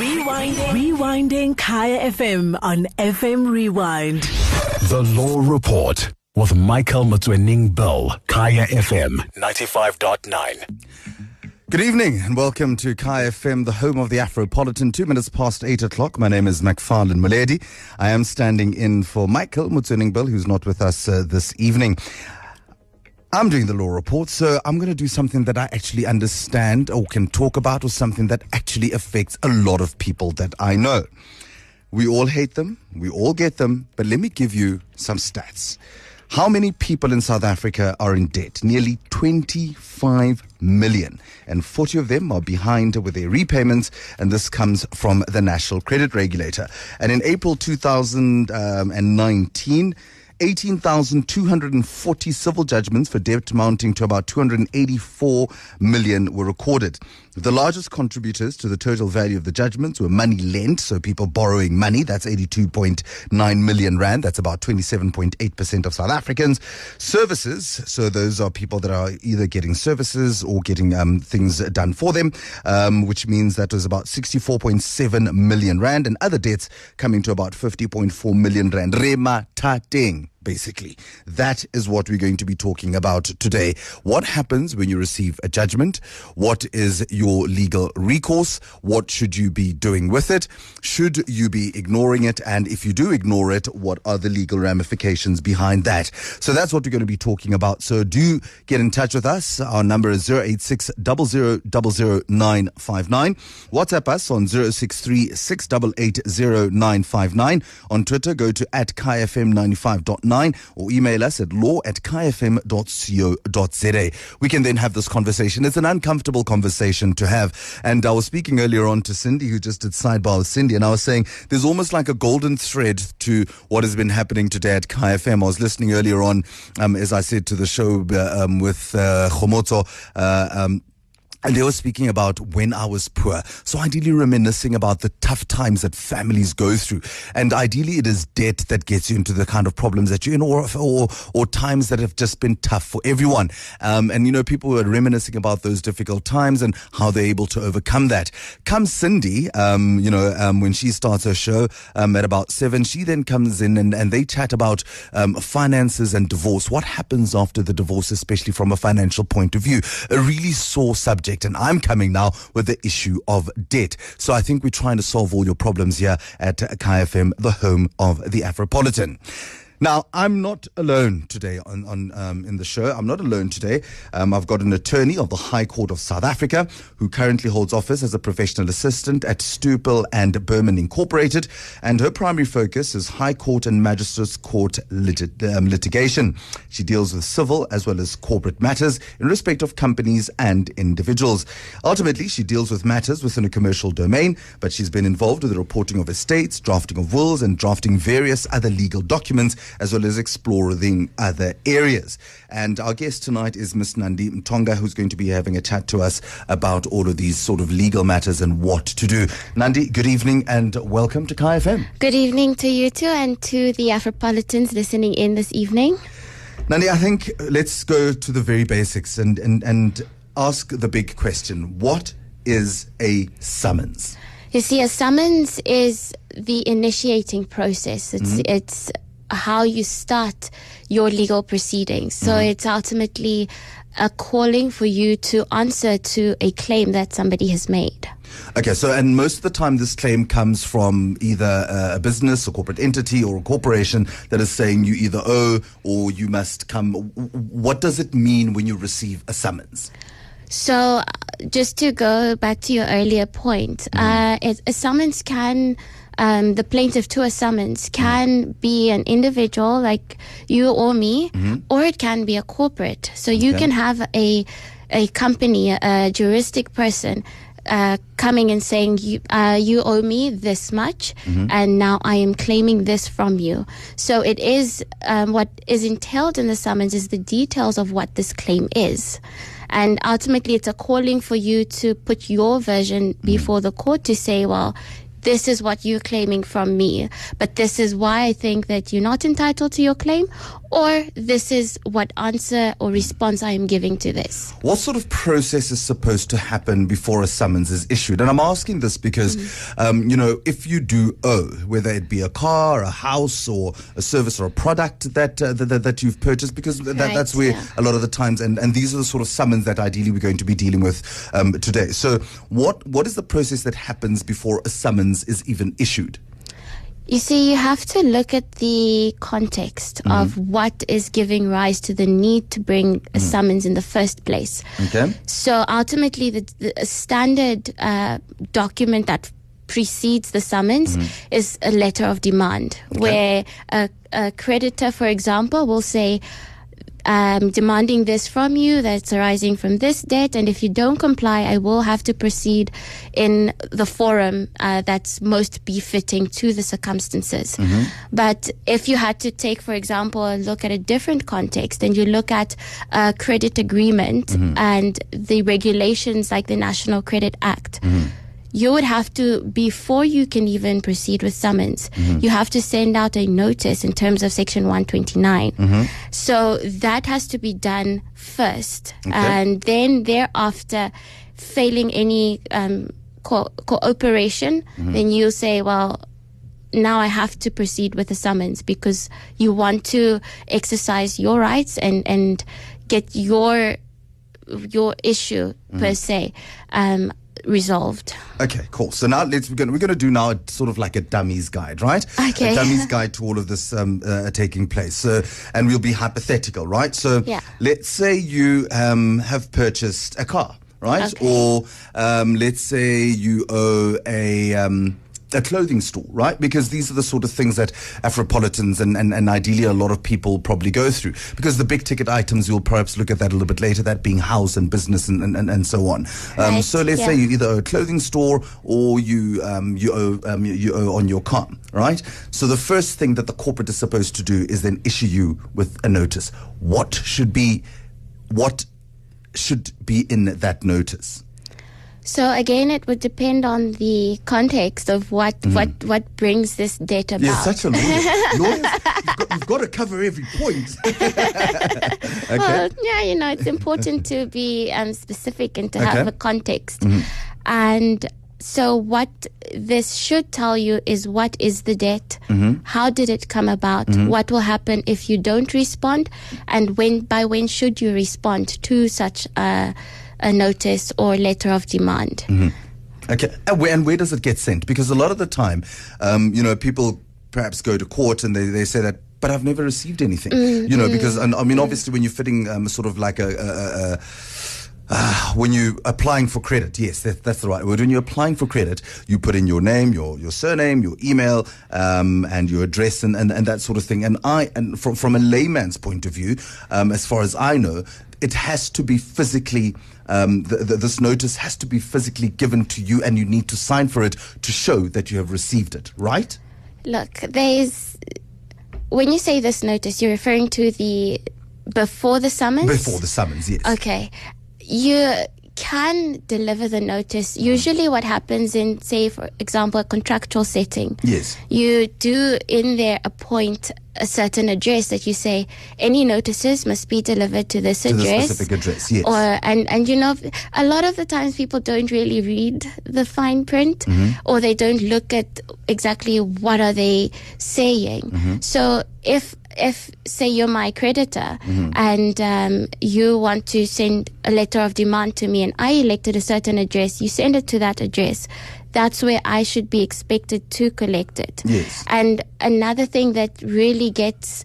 Rewinding. Rewinding Kaya FM on FM Rewind. The Law Report with Michael Motsoeneng Bill, Kaya FM 95.9. Good evening and welcome to Kaya FM, the home of the Afropolitan. Two minutes past eight o'clock. My name is McFarlane Muledi. I am standing in for Michael Motsoeneng Bill, who's not with us uh, this evening. I'm doing the law report, so I'm going to do something that I actually understand or can talk about, or something that actually affects a lot of people that I know. We all hate them, we all get them, but let me give you some stats. How many people in South Africa are in debt? Nearly 25 million. And 40 of them are behind with their repayments. And this comes from the National Credit Regulator. And in April 2019, um, 18,240 civil judgments for debt amounting to about 284 million were recorded. The largest contributors to the total value of the judgments were money lent, so people borrowing money, that's 82.9 million rand, that's about 27.8% of South Africans. Services, so those are people that are either getting services or getting um, things done for them, um, which means that was about 64.7 million rand, and other debts coming to about 50.4 million rand. Rema Tateng basically. That is what we're going to be talking about today. What happens when you receive a judgment? What is your legal recourse? What should you be doing with it? Should you be ignoring it? And if you do ignore it, what are the legal ramifications behind that? So that's what we're going to be talking about. So do get in touch with us. Our number is 086 WhatsApp us on 063 On Twitter, go to at KayaFM95.9 or email us at law at kfm.co.za. We can then have this conversation. It's an uncomfortable conversation to have. And I was speaking earlier on to Cindy, who just did sidebar with Cindy, and I was saying there's almost like a golden thread to what has been happening today at Kaya FM. I was listening earlier on, um, as I said, to the show uh, um, with uh, uh, um, and they were speaking about when I was poor. So ideally reminiscing about the tough times that families go through. And ideally it is debt that gets you into the kind of problems that you're in or, or, or times that have just been tough for everyone. Um, and you know, people were reminiscing about those difficult times and how they're able to overcome that. Comes Cindy, um, you know, um, when she starts her show, um, at about seven, she then comes in and, and they chat about, um, finances and divorce. What happens after the divorce, especially from a financial point of view? A really sore subject subject. And I'm coming now with the issue of debt. So I think we're trying to solve all your problems here at KFM, the home of the Afropolitan. Now, I'm not alone today on, on um, in the show. I'm not alone today. Um, I've got an attorney of the High Court of South Africa who currently holds office as a professional assistant at Stupel and Berman Incorporated, and her primary focus is High Court and Magistrates Court lit- um, litigation. She deals with civil as well as corporate matters in respect of companies and individuals. Ultimately, she deals with matters within a commercial domain, but she's been involved with the reporting of estates, drafting of wills, and drafting various other legal documents as well as exploring other areas. And our guest tonight is Miss Nandi Mtonga, who's going to be having a chat to us about all of these sort of legal matters and what to do. Nandi, good evening and welcome to Kaya FM. Good evening to you too and to the Afropolitans listening in this evening. Nandi, I think let's go to the very basics and, and, and ask the big question. What is a summons? You see, a summons is the initiating process. It's mm-hmm. it's how you start your legal proceedings. So mm-hmm. it's ultimately a calling for you to answer to a claim that somebody has made. Okay, so and most of the time this claim comes from either a business, a corporate entity, or a corporation that is saying you either owe or you must come. What does it mean when you receive a summons? So, uh, just to go back to your earlier point, mm. uh, it, a summons can um, the plaintiff to a summons can be an individual like you or me, mm-hmm. or it can be a corporate. So you okay. can have a a company, a juristic person uh, coming and saying you uh, you owe me this much, mm-hmm. and now I am claiming this from you. So it is um, what is entailed in the summons is the details of what this claim is. And ultimately, it's a calling for you to put your version mm-hmm. before the court to say, well, this is what you're claiming from me, but this is why I think that you're not entitled to your claim, or this is what answer or response I am giving to this. What sort of process is supposed to happen before a summons is issued? And I'm asking this because, Mm-hmm. um, you know, if you do owe, whether it be a car, a house, or a service or a product that uh, that, that, that you've purchased, because that, Right, that's where yeah. a lot of the times, and, and these are the sort of summons that ideally we're going to be dealing with um, today. So, what what is the process that happens before a summons is even issued? You see, you have to look at the context mm-hmm. of what is giving rise to the need to bring a summons in the first place. Okay. So ultimately, the, the standard uh, document that precedes the summons mm-hmm. is a letter of demand, where a, a creditor, for example, will say, um, demanding this from you that's arising from this debt, and if you don't comply, I will have to proceed in the forum uh, that's most befitting to the circumstances. But if you had to take, for example, a look at a different context, and you look at a credit agreement and the regulations like the National Credit Act you would have to before you can even proceed with summons you have to send out a notice in terms of section 129 so that has to be done first. And then thereafter failing any um, co- cooperation then you'll say well now I have to proceed with the summons because you want to exercise your rights and, and get your your issue per se. Um, resolved. Okay, cool. So now let's we're going we're going to do now sort of like a dummies guide, right? Okay. A dummies guide to all of this um, uh, taking place. So, and we'll be hypothetical, right? So, Yeah. let's say you um, have purchased a car, right? Okay. Or um, let's say you owe a um, a clothing store, right? Because these are the sort of things that Afropolitans and, and, and ideally a lot of people probably go through. Because the big ticket items, you'll perhaps look at that a little bit later, that being house and business and, and, and, and so on. Um, Right, so let's yeah. say you either owe a clothing store or you um, you owe um, you, you owe on your car, right? So the first thing that the corporate is supposed to do is then issue you with a notice. What should be what should be in that notice? So again, it would depend on the context of what what what brings this debt about. You're such a lawyer. Lawyers, you've got, you've got to cover every point. okay. Well, yeah, you know, it's important to be um, specific and to Okay. Mm-hmm. have a context. And so, what this should tell you is what is the debt? Mm-hmm. How did it come about? What will happen if you don't respond? And when by when should you respond to such a, a notice or letter of demand? Mm-hmm. Okay, and where, and where does it get sent? Because a lot of the time, um, you know, people perhaps go to court and they, they say that, but I've never received anything. You know, because and, I mean, obviously, when you're fitting um, sort of like a, a uh, when you applying for credit, yes, that, that's the right word. When you're applying for credit, you put in your name, your your surname, your email, um, and your address, and, and, and that sort of thing. And I, and from from a layman's point of view, um, as far as I know, it has to be physically. Um, the, the, this notice has to be physically given to you, and you need to sign for it to show that you have received it. Right? Look, there's when you say this notice, you're referring to the before the summons. Before the summons, yes. Okay. You can deliver the notice. Mm. Usually, what happens in, say, for example, a contractual setting, Yes. you do in there appoint a certain address that you say any notices must be delivered to this To the address. specific address, yes. Or and and you know, a lot of the times people don't really read the fine print, Mm-hmm. or they don't look at exactly what are they saying. Mm-hmm. So if if say you're my creditor Mm-hmm. and um, you want to send a letter of demand to me and I elected a certain address, you send it to that address. That's where I should be expected to collect it. Yes. And another thing that really gets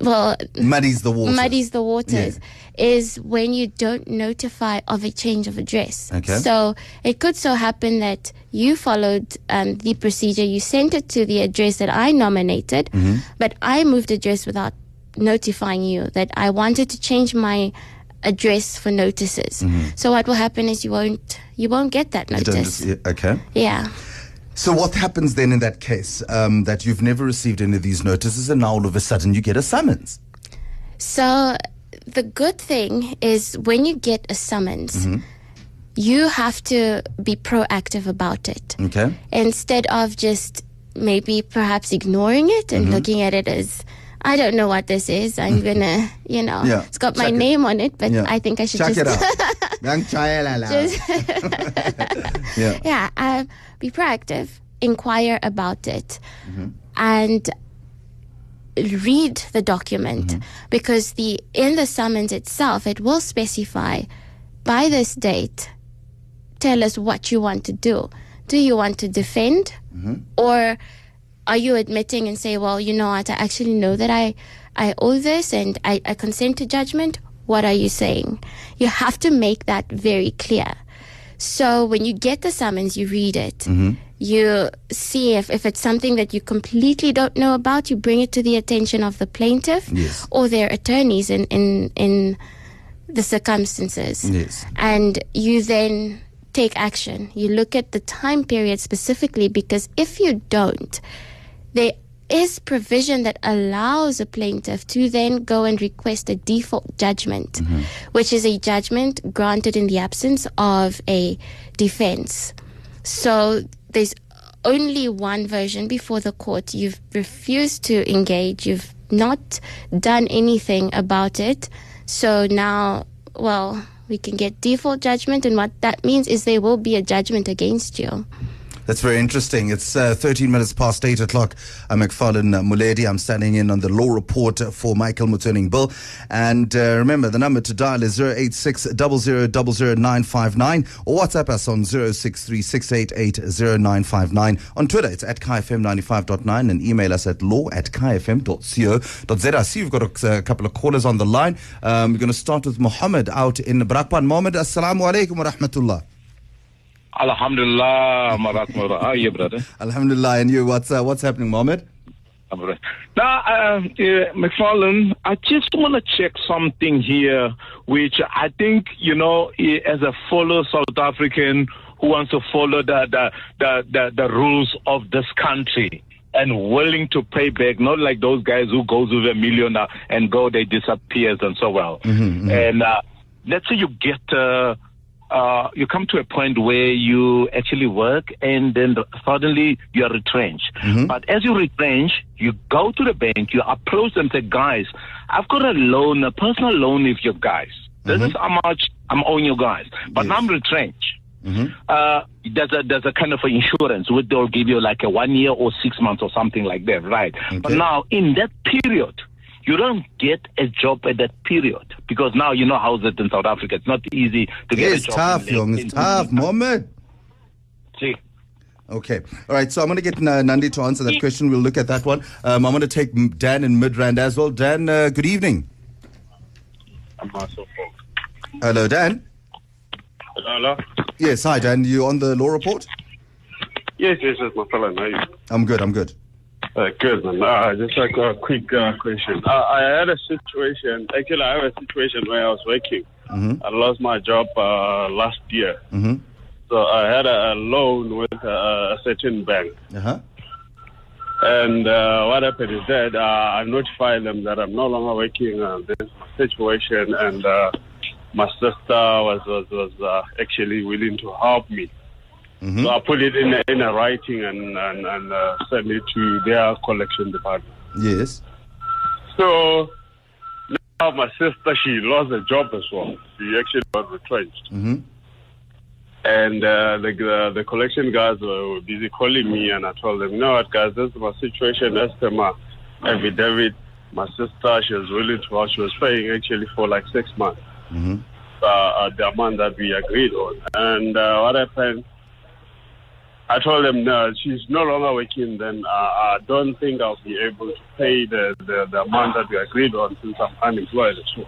well Muddies the water. muddies the waters is when you don't notify of a change of address. Okay. So it could so happen that you followed um, the procedure, you sent it to the address that I nominated, Mm-hmm. but I moved address without notifying you that I wanted to change my address for notices. So what will happen is you won't you won't get that Mm-hmm. Notice. just- okay. yeah. So what happens then in that case um, that you've never received any of these notices and now all of a sudden you get a summons? So the good thing is when you get a summons, you have to be proactive about it Okay. instead of just maybe perhaps ignoring it and looking at it as I don't know what this is. I'm gonna, you know, Yeah, it's got my check it. name on it, but Yeah. I think I should Check just, it out. Young Chayalala. just yeah. yeah, be proactive, inquire about it, Mm-hmm. and read the document Mm-hmm. because the in the summons itself it will specify by this date tell us what you want to do do you want to defend Mm-hmm. or are you admitting and say well you know what i actually know that i i owe this and i, I consent to judgment what are you saying you have to make that very clear so when you get the summons you read it mm-hmm. you see if, if it's something that you completely don't know about you bring it to the attention of the plaintiff Yes. or their attorneys in in in the circumstances Yes. and you then take action. You look at the time period specifically because if you don't, there is provision that allows a plaintiff to then go and request a default judgment, mm-hmm. which is a judgment granted in the absence of a defense. So there's only one version before the court. You've refused to engage. You've not done anything about it. So now, well, we can get default judgment, and what that means is there will be a judgment against you. That's very interesting. It's uh, 13 minutes past 8 o'clock. I'm McFarlane uh, Muledi. I'm standing in on the law report uh, for Michael Motsoeneng Bill. And uh, remember, the number to dial is 086 959 or WhatsApp us on 0636880959. On Twitter, it's at KFM95.9 and email us at law at KFM.co.za. I see you've got a, a couple of callers on the line. Um, we're going to start with Mohammed out in Brakpan. Mohammed, assalamu alaikum wa rahmatullah. Alhamdulillah, Marat Mura. How are you, brother? Alhamdulillah. And you, what's, uh, what's happening, Mohammed? Now, uh, uh, McFarlane, I just want to check something here, which I think, you know, as a fellow South African who wants to follow the, the, the, the, the rules of this country and willing to pay back, not like those guys who goes with a million and go, they disappears and so well. And uh, let's say you get... Uh, uh, you come to a point where you actually work and then suddenly you are retrenched. But as you retrench, you go to the bank, you approach them, say, guys, I've got a loan, a personal loan with you guys. This is how much I'm owing you guys. But now I'm retrenched. Uh, there's a there's a kind of a insurance which they'll give you like a one year or six months or something like that, right? But now in that period, you don't get a job at that period because now you know how's it in South Africa. It's not easy to get It's a job. It's tough, in- young. in- It's tough, Mohammed. See. Okay. All right. So I'm going to get Nandi to answer that question. We'll look at that one. Um, I'm going to take Dan in Midrand as well. Dan, uh, good evening. Hello, Dan. Hello? Yes. Hi, Dan. You on the law report? Yes, yes, yes, my fellow. How are you? I'm good. I'm good. Uh, good, man. Uh, just like a quick uh, question. Uh, I had a situation, actually, I have a situation where I was working. I lost my job uh, last year. Mhm. So I had a, a loan with uh, a certain bank. Uh huh. And uh, what happened is that uh, I notified them that I'm no longer working. Uh, this situation, and uh, my sister was was, was uh, actually willing to help me. So I put it in a, in a writing and and, and uh, sent it to their collection department. Yes. So now my sister she lost a job as well. She actually got retrenched. Mm-hmm. And uh, the, the the collection guys were busy calling me, and I told them, "You know what, guys? This is my situation. Per my affidavit, my sister she was willing to help. She was paying actually for like six months, Mm-hmm. uh, uh, the amount that we agreed on. And uh, what happened? I told them, no, she's no longer working. Then uh, I don't think I'll be able to pay the, the, the amount that we agreed on since I'm unemployed well.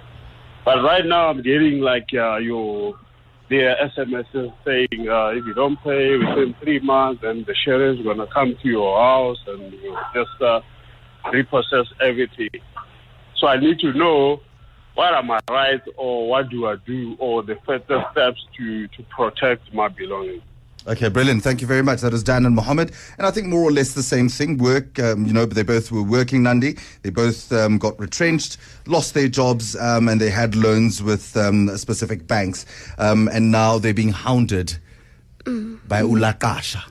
But right now I'm getting like uh, your their SMSs saying uh, if you don't pay within three months, then the sheriff's gonna come to your house and you just uh, repossess everything. So I need to know what are my rights or what do I do or the further steps to, to protect my belongings. Okay, brilliant. Thank you very much. That is Dan and Mohammed. And I think more or less the same thing. Work, um, you know, but they both were working, Nandi. They both um, got retrenched, lost their jobs, um, and they had loans with um, specific banks. Um, and now they're being hounded by Ulakasha.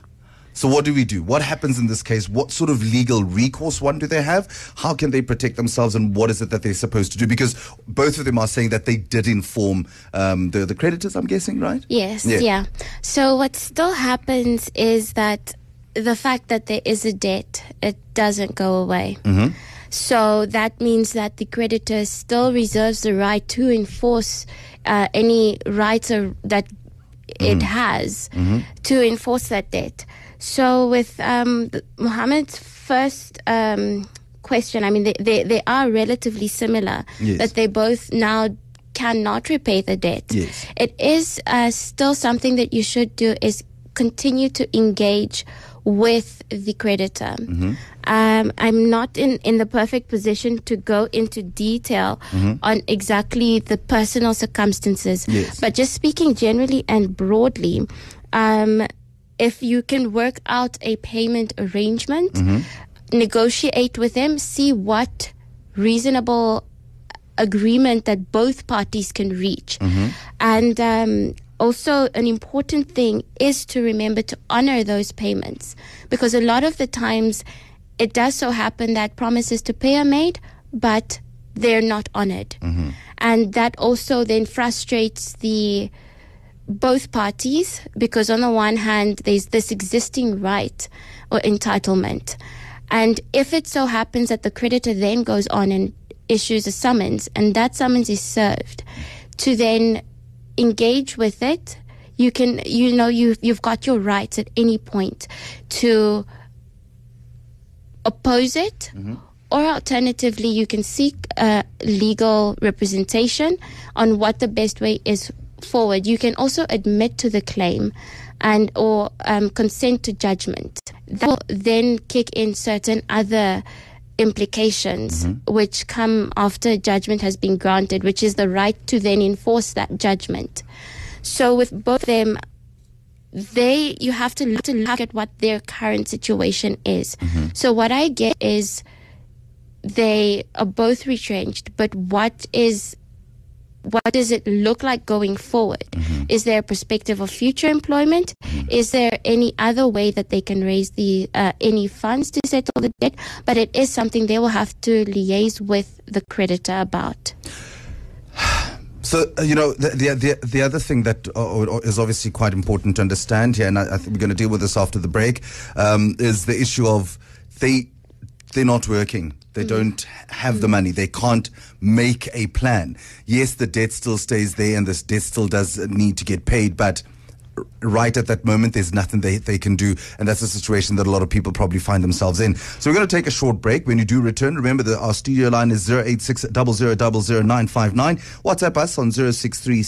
So what do we do? What happens in this case? What sort of legal recourse one do they have? How can they protect themselves, and what is it that they're supposed to do? Because both of them are saying that they did inform um, the the creditors. I'm guessing, right? Yes, Yeah. yeah. So what still happens is that the fact that there is a debt, it doesn't go away. So that means that the creditor still reserves the right to enforce uh, any rights or, that it has to enforce that debt. So with um, Mohammed's first um, question, I mean, they, they, they are relatively similar. Yes. That they both now cannot repay the debt. Yes. It is uh, still something that you should do is continue to engage with the creditor. Um, I'm not in, in the perfect position to go into detail on exactly the personal circumstances, Yes. but just speaking generally and broadly, um, if you can work out a payment arrangement, mm-hmm. negotiate with them, see what reasonable agreement that both parties can reach. Mm-hmm. And um, also, an important thing is to remember to honor those payments because a lot of the times it does so happen that promises to pay are made, but they're not honored. Mm-hmm. And that also then frustrates the both parties because on the one hand there's this existing right or entitlement. And if it so happens that the creditor then goes on and issues a summons and that summons is served to then engage with it you can you know you you've got your rights at any point to oppose it or alternatively you can seek uh, legal representation on what the best way is forward you can also admit to the claim and or um, consent to judgment. That will then kick in certain other implications which come after judgment has been granted which is the right to then enforce that judgment. So with both of them they you have to look, to look at what their current situation is. So what I get is they are both retrenched, but what is what does it look like going forward? Is there a perspective of future employment? Is there any other way that they can raise the uh, any funds to settle the debt? But it is something they will have to liaise with the creditor about. So uh, you know the, the the the other thing that uh, uh, is obviously quite important to understand here, and I, I think we're going to deal with this after the break, um, is the issue of they they're not working. They mm-hmm. don't have the mm-hmm. money. They can't make a plan. Yes, the debt still stays there, and this debt still does need to get paid, but right at that moment, there's nothing they, they can do. And that's a situation that a lot of people probably find themselves in. So we're going to take a short break. When you do return, remember that our studio line is 086 959 WhatsApp us on 063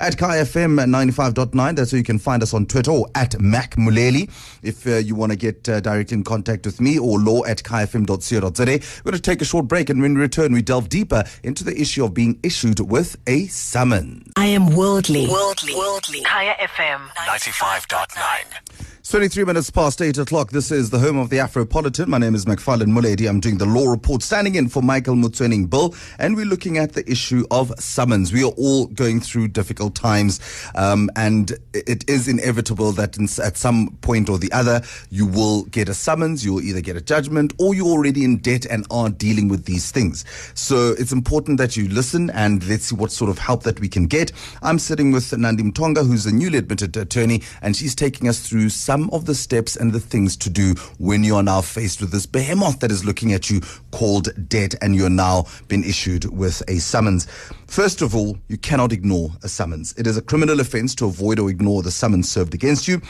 At Kaya FM 95.9, that's where you can find us on Twitter or at Mac Muleli. If uh, you want to get uh, direct in contact with me or law at kayafm.co.za. We're going to take a short break. And when we return, we delve deeper into the issue of being issued with a summons. I am worldly. Worldly. Worldly. Kaya FM 95.9. It's 23 minutes past 8 o'clock. This is the home of the Afropolitan. My name is McFarlane Muledi. I'm doing the law report, standing in for Michael Motsoeneng Bill, and we're looking at the issue of summons. We are all going through difficult times, um, and it is inevitable that in, at some point or the other, you will get a summons, you'll either get a judgment, or you're already in debt and are dealing with these things. So it's important that you listen and let's see what sort of help that we can get. I'm sitting with Nandi Mtonga, who's a newly admitted attorney, and she's taking us through some of the steps and the things to do when you are now faced with this behemoth that is looking at you called debt and you're now been issued with a summons. First of all, you cannot ignore a summons. It is a criminal offense to avoid or ignore the summons served against you.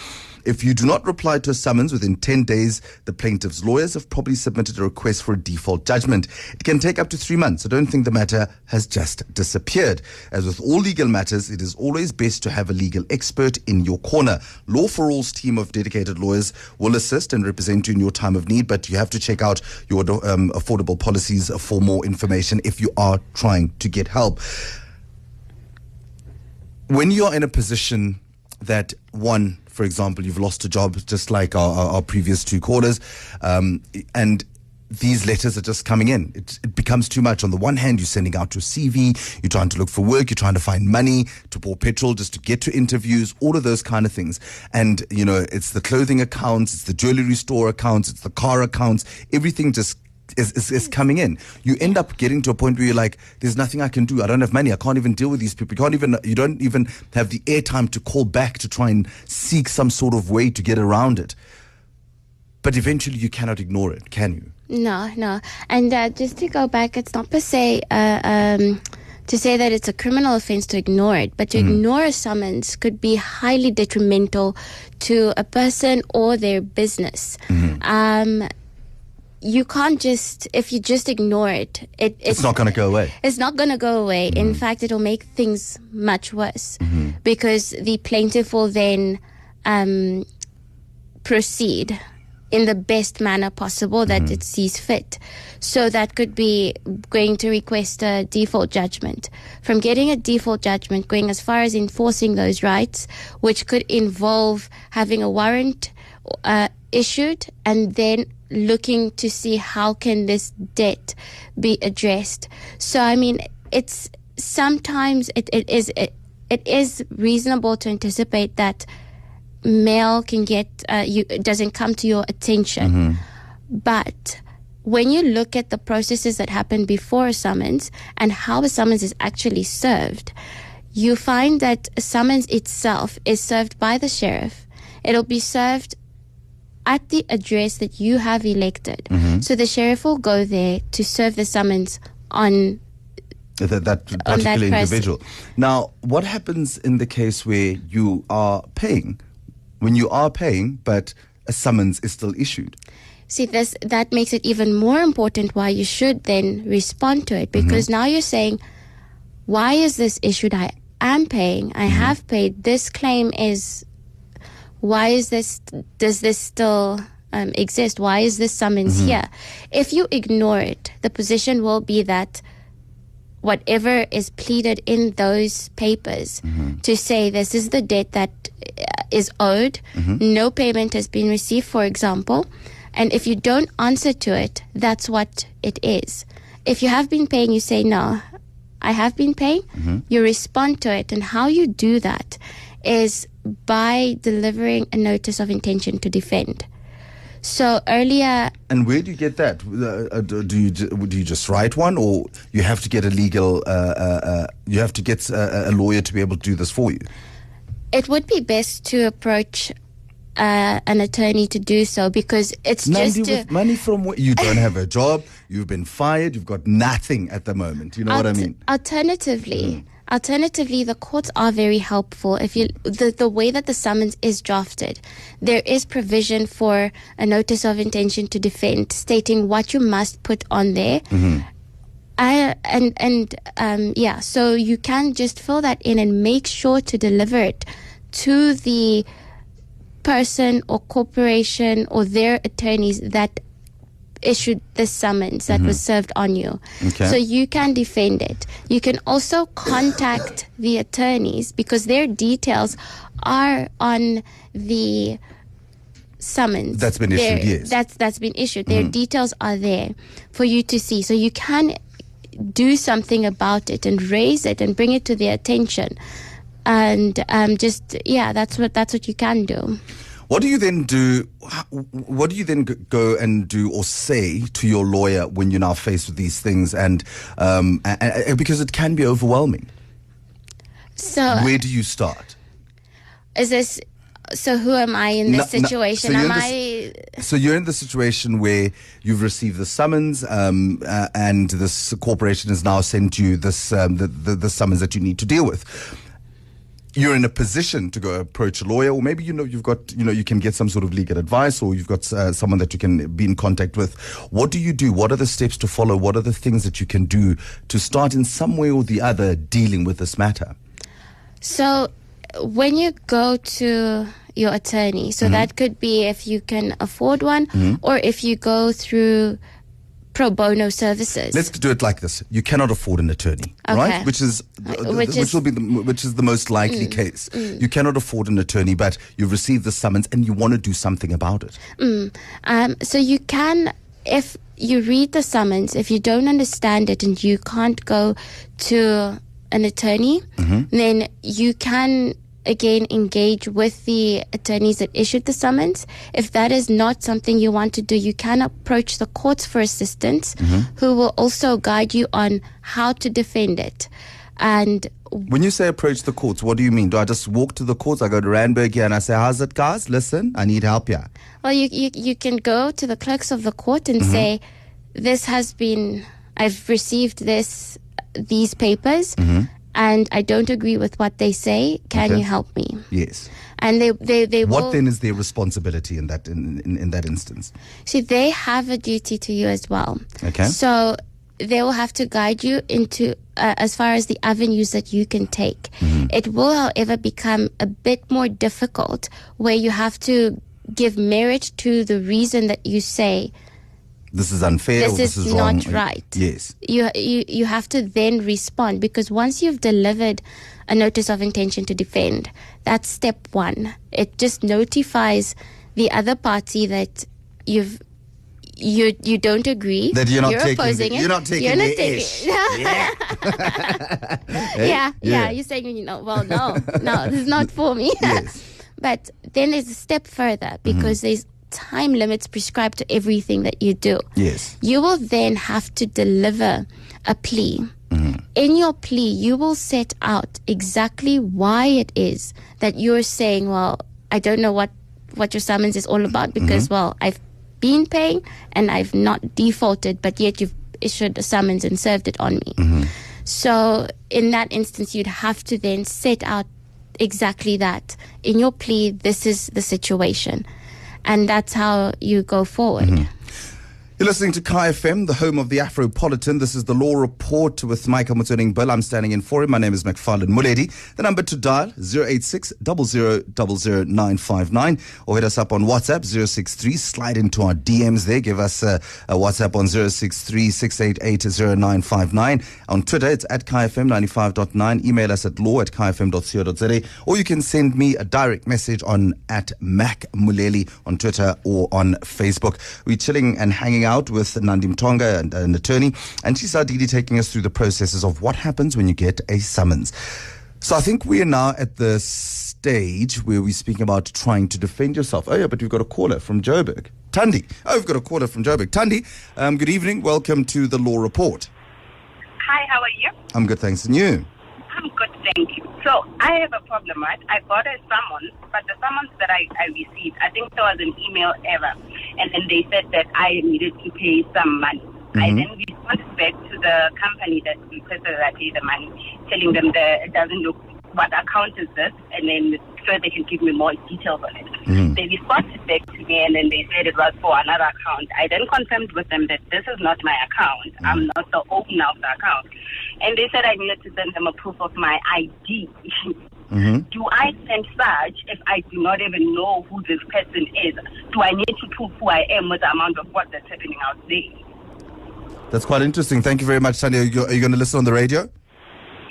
If you do not reply to a summons within 10 days, the plaintiff's lawyers have probably submitted a request for a default judgment. It can take up to three months, so don't think the matter has just disappeared. As with all legal matters, it is always best to have a legal expert in your corner. Law for All's team of dedicated lawyers will assist and represent you in your time of need, but you have to check out your um, affordable policies for more information if you are trying to get help when you're in a position that one, for example, you've lost a job, just like our, our, our previous two quarters. um, and these letters are just coming in. It, it becomes too much. On the one hand, you're sending out your CV, you're trying to look for work, you're trying to find money to pour petrol just to get to interviews, all of those kind of things. And, you know, it's the clothing accounts, it's the jewelry store accounts, it's the car accounts, everything just is, is, is coming in. You end up getting to a point where you're like, there's nothing I can do. I don't have money. I can't even deal with these people. You can't even, you don't even have the airtime to call back to try and seek some sort of way to get around it. But eventually you cannot ignore it, can you? No, no. And uh, just to go back, it's not per se uh, um, to say that it's a criminal offense to ignore it, but to ignore a summons could be highly detrimental to a person or their business. Um, you can't just, if you just ignore it, it It's not going to go away. it's not going to go away. In fact, it'll make things much worse because the plaintiff will then um, proceed in the best manner possible that it sees fit. So that could be going to request a default judgment. From getting a default judgment, going as far as enforcing those rights, which could involve having a warrant uh, issued and then looking to see how can this debt be addressed. So I mean, it's sometimes it, it is it, it is reasonable to anticipate that mail can get uh, you it doesn't come to your attention, but when you look at the processes that happen before a summons and how a summons is actually served, you find that a summons itself is served by the sheriff. It'll be served at the address that you have elected. Mm-hmm. So the sheriff will go there to serve the summons on that, that particular that individual. Now, what happens in the case where you are paying? When you are paying, but a summons is still issued. See, this that makes it even more important why you should then respond to it because mm-hmm. now you're saying, why is this issued? I am paying. I mm-hmm. have paid. This claim is. Why is this? Does this still um, exist? Why is this summons here? If you ignore it, the position will be that whatever is pleaded in those papers to say this is the debt that is uh, is owed, no payment has been received, for example, and if you don't answer to it, that's what it is. If you have been paying, you say, No, I have been paying, you respond to it, and how you do that is by delivering a notice of intention to defend. So earlier, And where do you get that? Uh, uh, do you do you just write one, or you have to get a legal? Uh, uh, uh, you have to get a, a lawyer to be able to do this for you. it would be best to approach uh, an attorney to do so because it's Nandi, just with money from where you don't have a job, you've been fired, you've got nothing at the moment. You know what I mean? Mm. Alternatively, the courts are very helpful. If you the the way that the summons is drafted, there is provision for a notice of intention to defend, stating what you must put on there. Mm-hmm. I, and and um, yeah, so you can just fill that in and make sure to deliver it to the person or corporation or their attorneys that issued the summons that was served on you. Okay. So you can defend it. You can also contact the attorneys because their details are on the summons That's been Their- issued, yes. That's that's been issued. Their details are there for you to see. So you can do something about it and raise it and bring it to their attention. And um, just yeah, that's what that's what you can do. What do you then do? What do you then go and do or say to your lawyer when you're now faced with these things? And um, a- a- a- because it can be overwhelming. So Where do you start? is this? So who am I in this No- no, situation? so you're am in I? So you're in the situation where you've received the summons, um, uh, and this corporation has now sent you this um, the, the the summons that you need to deal with. You're in a position to go approach a lawyer, or maybe you know you've got you know you can get some sort of legal advice, or you've got uh, someone that you can be in contact with. What do you do? What are the steps to follow? What are the things that you can do to start in some way or the other dealing with this matter? So when you go to your attorney, so that could be if you can afford one, or if you go through pro bono services. Let's do it like this. You cannot afford an attorney, Okay. right? Which is Uh, which which, is- Mm, will be the, which is the most likely case. You cannot afford an attorney, but you've received the summons and you want to do something about it. Um, so you can, if you read the summons, if you don't understand it and you can't go to an attorney, then you can again engage with the attorneys that issued the summons. If that is not something you want to do, you can approach the courts for assistance, mm-hmm. who will also guide you on how to defend it. And When you say approach the courts, what do you mean? Do I just walk to the courts? I go to Randburg here and I say, "How's it, guys? Listen, I need help here." Well, you, you, you can go to the clerks of the court and mm-hmm. say, this has been, I've received this, these papers, mm-hmm. And I don't agree with what they say. Can Okay. you help me? Yes. And they, they, they will, What then is their responsibility in that in, in, in that instance? see, they have a duty to you as well. Okay. So they will have to guide you into, uh, as far as the avenues that you can take. It will, however, become a bit more difficult where you have to give merit to the reason that you say This is unfair. or This this is is wrong. not right. Yes. you, you you have to then respond because once you've delivered a notice of intention to defend, that's step one. It just notifies the other party that you've you you don't agree That you're not taking the- opposing it. you're not taking You're not the taking- ish. yeah, eh? Yeah. yeah, You're saying you know, well, no, no, this is not for me. Yes. but then there's a step further because mm-hmm. there's time limits prescribed to everything that you do Yes. you will then have to deliver a plea. Mm-hmm. In your plea, you will set out exactly why it is that you're saying, well, I don't know what, what your summons is all about because, mm-hmm. well, I've been paying and I've not defaulted, but yet you've issued a summons and served it on me. Mm-hmm. So in that instance, you'd have to then set out exactly that. In your plea, this is the situation. And that's how you go forward. Mm-hmm. You're listening to Kaya FM, the home of the Afropolitan. This is the Law Report with Michael Motsoeneng Bill. I'm standing in for him. My name is McFarlane Muledi. The number to dial 086 959 or hit us up on WhatsApp 063. Slide into our DMs there. Give us a, a WhatsApp on 063 688 On Twitter, it's at KayaFM 95.9. Email us at law at kayafm.co.za or you can send me a direct message on at Mac Muleli on Twitter or on Facebook. We're chilling and hanging out with Nandi Mtonga, and an attorney, and she's ideally taking us through the processes of what happens when you get a summons. So I think we are now at the stage where we're speaking about trying to defend yourself. Oh yeah, but we've got a caller from Joburg. Tandi. Oh, we've got a caller from Joburg. Tandi, um, good evening. Welcome to the Law Report. Hi, how are you? I'm good, thanks. And you? I'm good, thank you. So I have a problem, right? I got a summons, but the summons that I, I received, I think there was an email error, and then they said that I needed to pay some money. I mm-hmm. then responded back to the company that requested that I pay the money, telling them that it doesn't look what account is this, and then so they can give me more details on it. Mm-hmm. They responded back to me, and then they said it was for another account. I then confirmed with them that this is not my account. Mm-hmm. I'm not the owner of the account, and they said I needed to send them a proof of my ID. Mm-hmm. Do I send such if I do not even know who this person is? Do I need to prove who I am with the amount of work that's happening out there? That's quite interesting. Thank you very much, you, are you going to listen on the radio?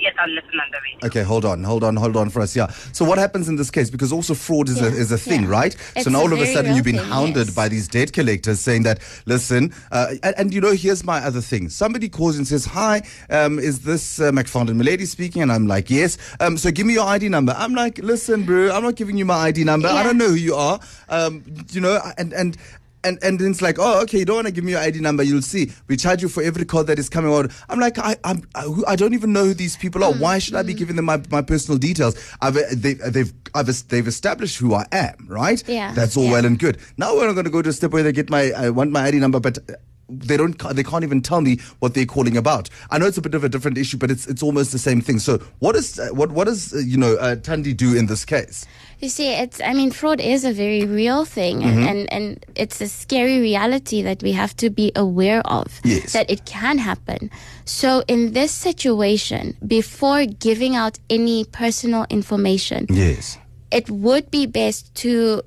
Yes, I'll listen on the radio. Okay, hold on, hold on, hold on for us. Yeah. So what happens in this case? Because also fraud is a is a thing, yeah. right? It's so now a all of a sudden you've been thing, hounded yes. by these debt collectors saying that, listen, uh, and, and you know, here's my other thing. Somebody calls and says, "Hi, um, is this uh, McFarlane Milady speaking?" And I'm like, "Yes." Um, so give me your ID number. I'm like, "Listen, bro, I'm not giving you my ID number. I don't know who you are." Um, you know, and and. And, and then it's like, oh, okay, you don't want to give me your ID number. You'll see. We charge you for every call that is coming out. I'm like, I, I'm, I, I don't even know who these people are. Why should I be giving them my, my personal details? I've, they, they've, I've, they've established who I am, right? Yeah, That's all yeah. well and good. Now we're not going to go to a step where they get my, I want my ID number, but uh, they don't, they can't even tell me what they're calling about. I know it's a bit of a different issue, but it's, it's almost the same thing. So what is, uh, what, what does, uh, you know, uh, Tandi do in this case? You see, it's, I mean, fraud is a very real thing, and, and, and it's a scary reality that we have to be aware of. Yes. That it can happen. So, in this situation, before giving out any personal information, Yes. it would be best to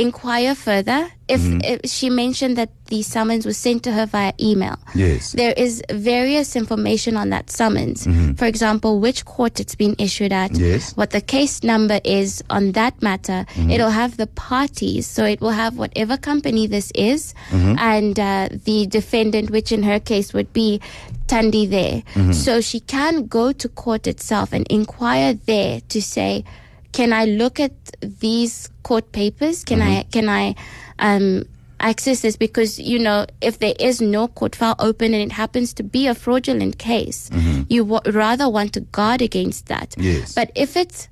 inquire further. If, mm-hmm. if she mentioned that the summons was sent to her via email, Yes. there is various information on that summons. Mm-hmm. For example, which court it's been issued at, Yes. what the case number is on that matter. Mm-hmm. It'll have the parties, so it will have whatever company this is, and uh, the defendant, which in her case would be Tandi there. So she can go to court itself and inquire there to say, can I look at these court papers? Can I can I um, access this? Because you know, if there is no court file open and it happens to be a fraudulent case, you w- rather want to guard against that. Yes. But if it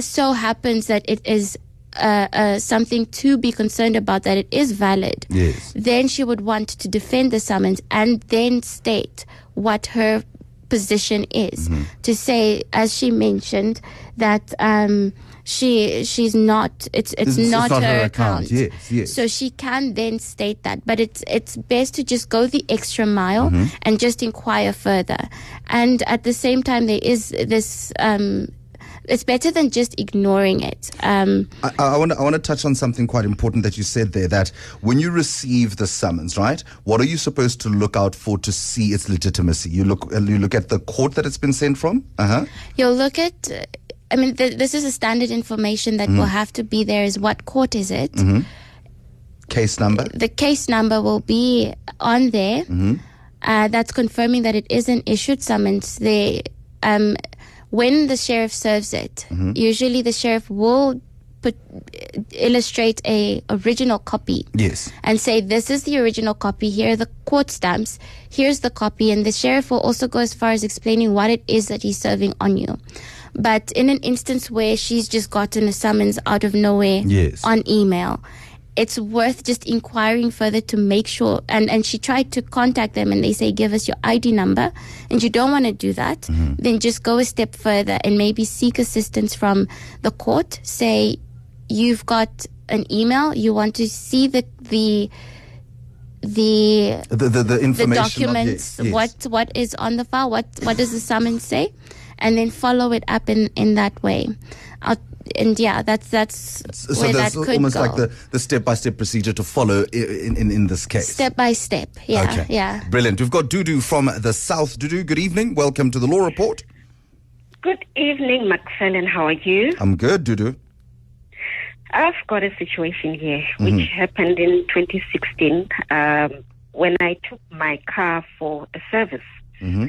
so happens that it is uh, uh, something to be concerned about, that it is valid, Yes. then she would want to defend the summons and then state what her position is. Mm-hmm. To say, as she mentioned, that um, she she's not it's it's, It's- not, not her, her account. account. Yes, yes. So she can then state that, but it's it's best to just go the extra mile Mm-hmm. and just inquire further. And at the same time, there is this. Um, it's better than just ignoring it. Um, I, I want to I want to touch on something quite important that you said there. That when you receive the summons, right? What are you supposed to look out for to see its legitimacy? You look uh, you look at the court that it's been sent from. Uh huh. You'll look at, uh, I mean, th- this is a standard information that will have to be there is what court is it? Case number. The case number will be on there. Uh, that's confirming that it is an issued summons. They, um, when the sheriff serves it, mm-hmm. usually the sheriff will put illustrate a original copy Yes. and say this is the original copy. Here are the court stamps. Here's the copy. And the sheriff will also go as far as explaining what it is that he's serving on you. But in an instance where she's just gotten a summons out of nowhere Yes. on email it's worth just inquiring further to make sure and and she tried to contact them and they say give us your id number and you don't want to do that mm-hmm. then just go a step further and maybe seek assistance from the court say you've got an email you want to see the the the The the, the the information. of- documents yes, yes. what what is on the file what what does the summons say and then follow it up in in that way I'll, and yeah that's that's So where that's that could almost go. like the, the step-by-step procedure to follow in, in, in this case. step by step yeah okay. yeah Brilliant. We've got Dudu from the South. Dudu, good evening. Welcome to the Law Report. Good evening, McFarlane. How are you? I'm good, Dudu. I've got a situation here Mm-hmm. which happened in 2016 um, when I took my car for a service. Mm-hmm.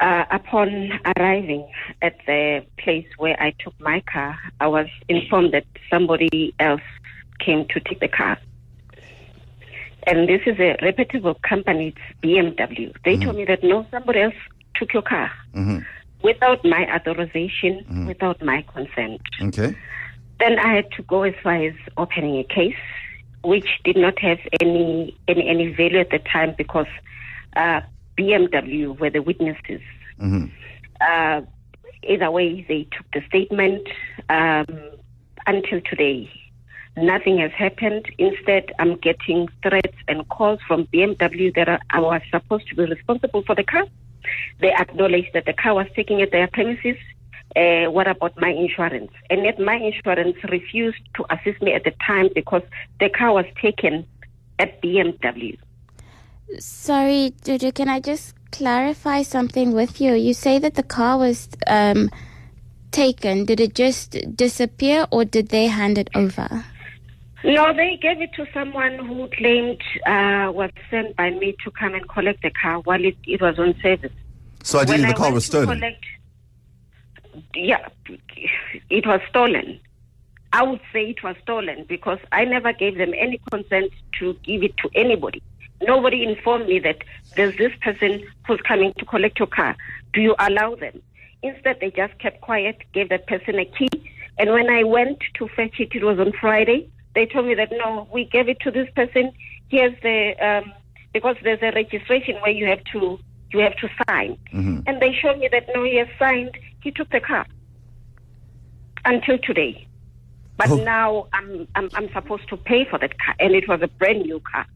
Uh, upon arriving at the place where I took my car, I was informed that somebody else came to take the car. And this is a reputable company, it's BMW. They told me that no, somebody else took your car without my authorization, without my consent. Okay. Then I had to go as far as opening a case, which did not have any any, any value at the time because uh, BMW were the witnesses. Uh, either way, they took the statement. Um, until today, nothing has happened. Instead, I'm getting threats and calls from BMW that are, I was supposed to be responsible for the car. They acknowledge that the car was taken at their premises. Uh, what about my insurance? And yet my insurance refused to assist me at the time because the car was taken at BMW. Sorry Jojo, can i just clarify something with you you say that the car was um taken did it just disappear or did they hand it over No, they gave it to someone who claimed uh, was sent by me to come and collect the car while it, it was on service. So ideally, When the car was to stolen. collect- yeah, it was stolen. I would say it was stolen because I never gave them any consent to give it to anybody. Nobody informed me that there's this person who's coming to collect your car. Do you allow them? Instead, they just kept quiet, gave that person a key. And when I went to fetch it, it was on Friday. They told me that no, we gave it to this person. Here's the um, because there's a registration where you have to you have to sign. And they showed me that no, he has signed. He took the car until today. But Oh. now I'm, I'm I'm supposed to pay for that car, and it was a brand new car.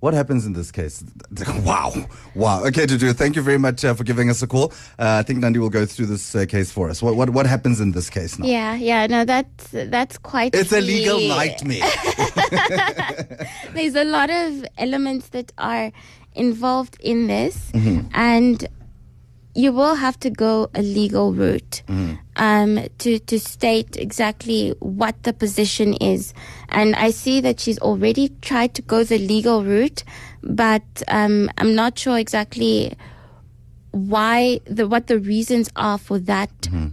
What happens in this case? Wow. Wow. Okay, Dudu, thank you very much uh, for giving us a call. Uh, I think Nandi will go through this uh, case for us. What, what, what happens in this case now? Yeah, yeah, no, that's that's quite. It's a the- legal nightmare. There's a lot of elements that are involved in this, Mm-hmm. and you will have to go a legal route Mm-hmm. um, to to state exactly what the position is. And I see that she's already tried to go the legal route, but um, I'm not sure exactly why the what the reasons are for that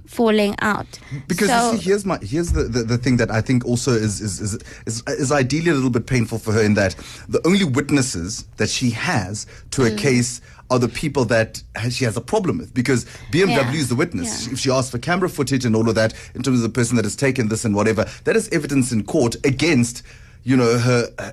falling out. Because so, you see, here's my here's the, the, the thing that I think also is is, is is is ideally a little bit painful for her in that the only witnesses that she has to Mm. a case are the people that she has a problem with because BMW Yeah. is the witness. Yeah. If she asks for camera footage and all of that in terms of the person that has taken this and whatever, that is evidence in court against you know her. Uh,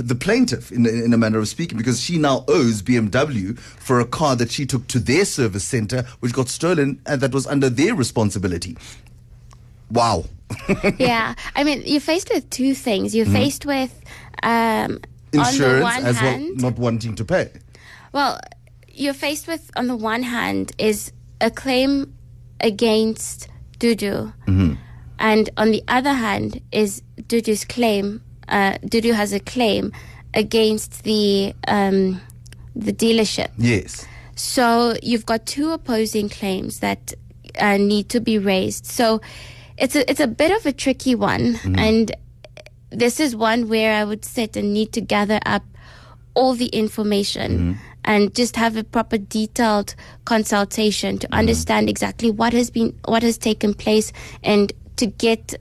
the plaintiff, in, in a manner of speaking, because she now owes BMW for a car that she took to their service center, which got stolen, and that was under their responsibility. Wow. yeah, I mean, you're faced with two things. You're faced with um, on the Mm-hmm. Insurance one as well, not wanting to pay. well, you're faced with on the one hand is a claim against Dudu, Mm-hmm. and on the other hand is Dudu's claim. Uh, Dudu has a claim against the um, the dealership. Yes. So you've got two opposing claims that uh, need to be raised. So it's a it's a bit of a tricky one, and this is one where I would sit and need to gather up all the information and just have a proper detailed consultation to understand exactly what has been what has taken place and to get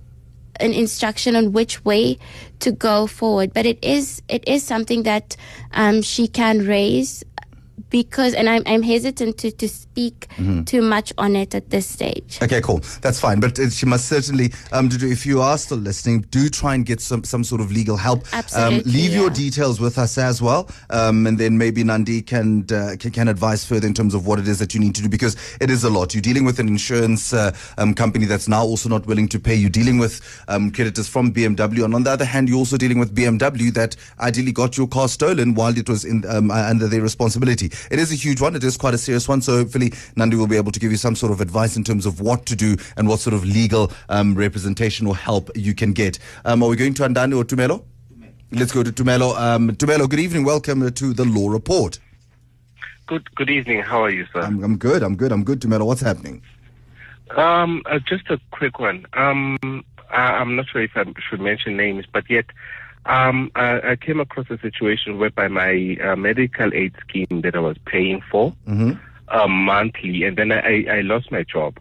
an instruction on which way to go forward. But it is it is something that um, she can raise because and I'm, I'm hesitant to, to speak too much on it at this stage Okay, cool. That's fine. But she must certainly, um, do, if you are still listening, do try and get some, some sort of legal help. Absolutely, Um, leave your details with us as well. Um, and then maybe Nandi can, uh, can, can advise further in terms of what it is that you need to do because it is a lot. You're dealing with an insurance uh, um, company that's now also not willing to pay. You're dealing with um, creditors from BMW. And on the other hand, you're also dealing with BMW that ideally got your car stolen while it was in, um, uh, under their responsibility. It is a huge one. It is quite a serious one. So hopefully Nandi will be able to give you some sort of advice in terms of what to do and what sort of legal um, representation or help you can get. Um, are we going to Andani or Tumelo? Let's go to Tumelo. Um, Tumelo, good evening. Welcome to the Law Report. Good good evening. How are you, sir? I'm, I'm good. I'm good. I'm good, Tumelo. What's happening? Um, uh, just a quick one. Um, I, I'm not sure if I should mention names, but yet, um, I, I came across a situation whereby my uh, medical aid scheme that I was paying for uh, monthly, and then I, I lost my job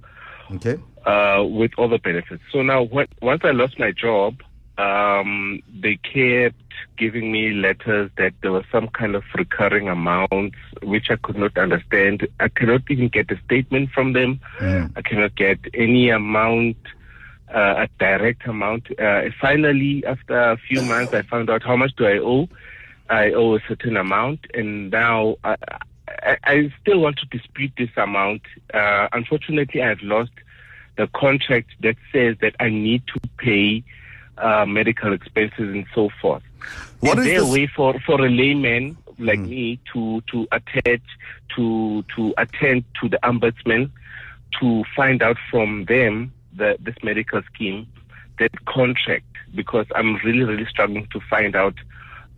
Okay. uh, with all the benefits. So now, when, once I lost my job, um, they kept giving me letters that there was some kind of recurring amounts which I could not understand. I cannot even get a statement from them. I cannot get any amount, a direct amount. Uh, finally, after a few months, I found out how much do I owe. I owe a certain amount, and now I, I, I still want to dispute this amount. Uh, unfortunately, I have lost the contract that says that I need to pay uh, medical expenses and so forth. What is there this- a way for, for a layman like me to to attach to to attend to the ombudsman to find out from them the this medical scheme that contract because I'm really really struggling to find out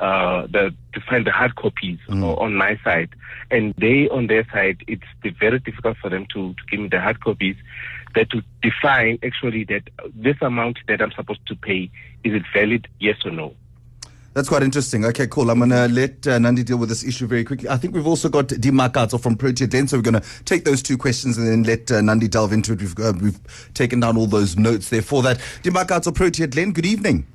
uh, the to find the hard copies o- on my side, and they on their side it's very difficult for them to, to give me the hard copies that to define actually that this amount that I'm supposed to pay is it valid? Yes or no. That's quite interesting. Okay, cool. I'm going to let uh, Nandi deal with this issue very quickly. I think we've also got Dimakatso from Protea Glen, so we're going to take those two questions and then let uh, Nandi delve into it. We've, uh, we've taken down all those notes there for that. Dimakatso Protea Glen, good evening.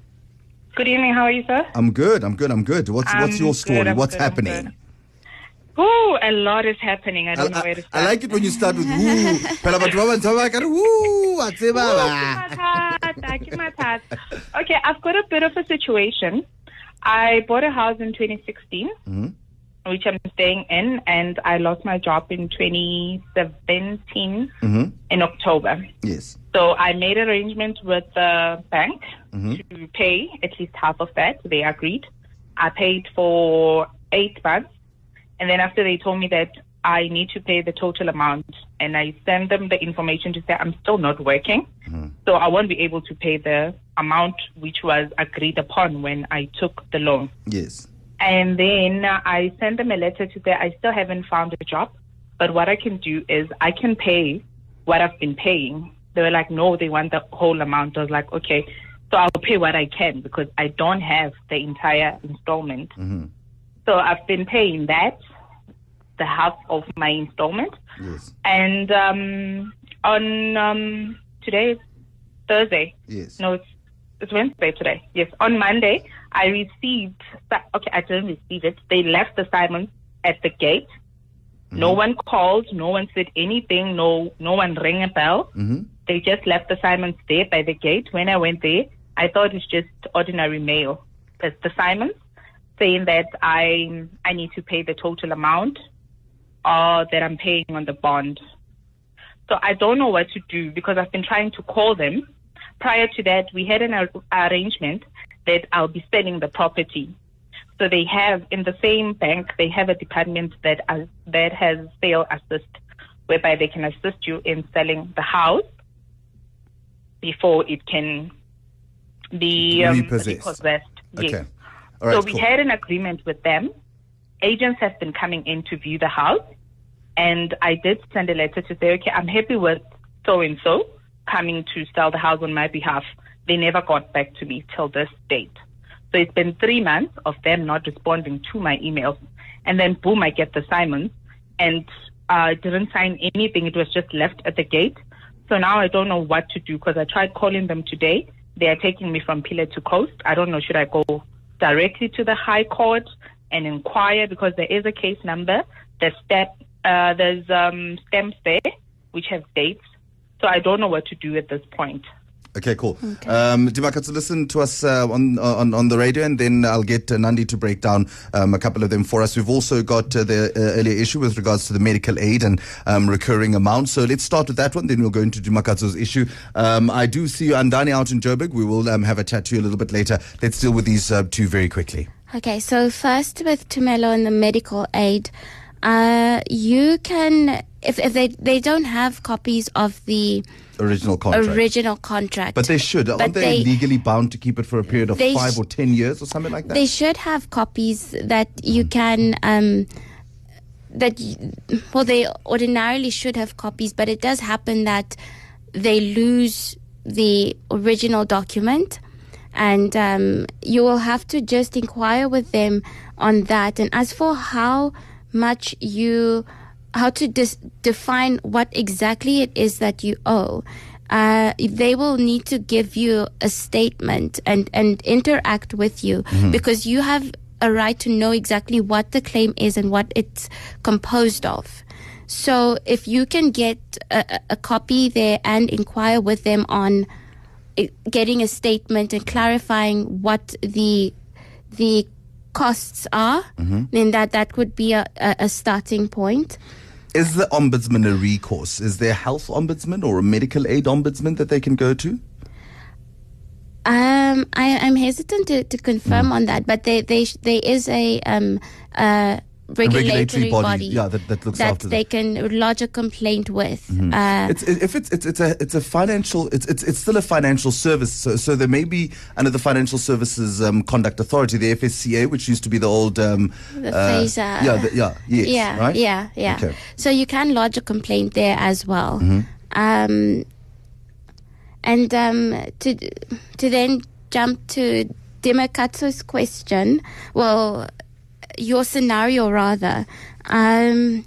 Good evening. How are you, sir? I'm good. I'm good. I'm good. What's what's I'm your good, story? I'm what's good, happening? good. Oh, a lot is happening. I I, don't know where to start. I like it when you start with woo. Phela batho ba bantsi ba ba ka re, woo, wa tseba ba. Mathata, ke mathata. okay, I've got a bit of a situation. I bought a house in 2016, mm-hmm. which I'm staying in, and I lost my job in 2017 mm-hmm. in October. Yes. So I made arrangements with the bank mm-hmm. to pay at least half of that. They agreed. I paid for eight months, and then after they told me that I need to pay the total amount, and I send them the information to say I'm still not working, hmm. so I won't be able to pay the amount which was agreed upon when I took the loan. Yes. And then I send them a letter to say I still haven't found a job, but what I can do is I can pay what I've been paying. They were like, no, they want the whole amount. I was like, okay, so I'll pay what I can because I don't have the entire installment. Mm-hmm. So I've been paying that, the half of my installment. Yes. And um, on um, today, Thursday. Yes. No, it's, it's Wednesday today. Yes. On Monday, I received. Okay, I didn't receive it. They left the summons at the gate. No one called. No one said anything. No, no one rang a bell. Mm-hmm. They just left the summons there by the gate. When I went there, I thought it's just ordinary mail. It's the summons saying that I I need to pay the total amount uh, that I'm paying on the bond. So I don't know what to do because I've been trying to call them. Prior to that, we had an ar- arrangement that I'll be selling the property. So they have in the same bank, they have a department that uh, that has sale assist, whereby they can assist you in selling the house before it can be um, Repossessed. repossessed. Yes. Okay. All right. so we cool. had an agreement with them. Agents have been coming in to view the house, and I did send a letter to say, okay, I'm happy with so and so coming to sell the house on my behalf. They never got back to me till this date. So it's been three months of them not responding to my emails, and then boom, I get the summons, and I didn't sign anything. It was just left at the gate. So now I don't know what to do because I tried calling them today. They are taking me from pillar to coast. I don't know should I go directly to the High Court and inquire because there is a case number. There's step, uh, there's um, stamps there which have dates. So I don't know what to do at this point. Okay, cool. Um, Dimaka, so listen to us uh, on, on on the radio, and then I'll get uh, Nandi to break down um, a couple of them for us. We've also got uh, the uh, earlier issue with regards to the medical aid and um, recurring amounts. So let's start with that one, then we'll go into Dimakatso's issue. Um, I do see you, Andani, out in Joburg. We will um, have a chat to you a little bit later. Let's deal with these uh, two very quickly. Okay, so first with Tumelo and the medical aid, uh, you can if if they they don't have copies of the Original contract. original contract, but they should. Aren't they, they- legally bound to keep it for a period of five sh- or ten years or something like that? they should have copies that you can um that well they ordinarily should have copies but it does happen that they lose the original document and um, you will have to just inquire with them on that and as for how much you how to dis- define what exactly it is that you owe uh, they will need to give you a statement and, and interact with you because you have a right to know exactly what the claim is and what it's composed of. So if you can get a, a- copy there and inquire with them on getting a statement and clarifying what the the costs are, then that that would be a, a, a starting point. Is the ombudsman a recourse? Is there a health ombudsman or a medical aid ombudsman that they can go to? Um, I, I'm hesitant to, to confirm on that, but there they, there is a um uh regulatory, regulatory body, body, yeah, that- that looks that after they can lodge a complaint with. Mm-hmm. Uh, It's if it's it's it's a it's a financial it's it's, it's still a financial service. So, so there may be under the Financial Services um, Conduct Authority, the FSCA, which used to be the old um, The uh, FASA. Yeah, the, yeah, yes, yeah, right? yeah, yeah. Okay. So you can lodge a complaint there as well. Mm-hmm. Um, and um, to to then jump to Dimakatso's question, well, your scenario rather. Um,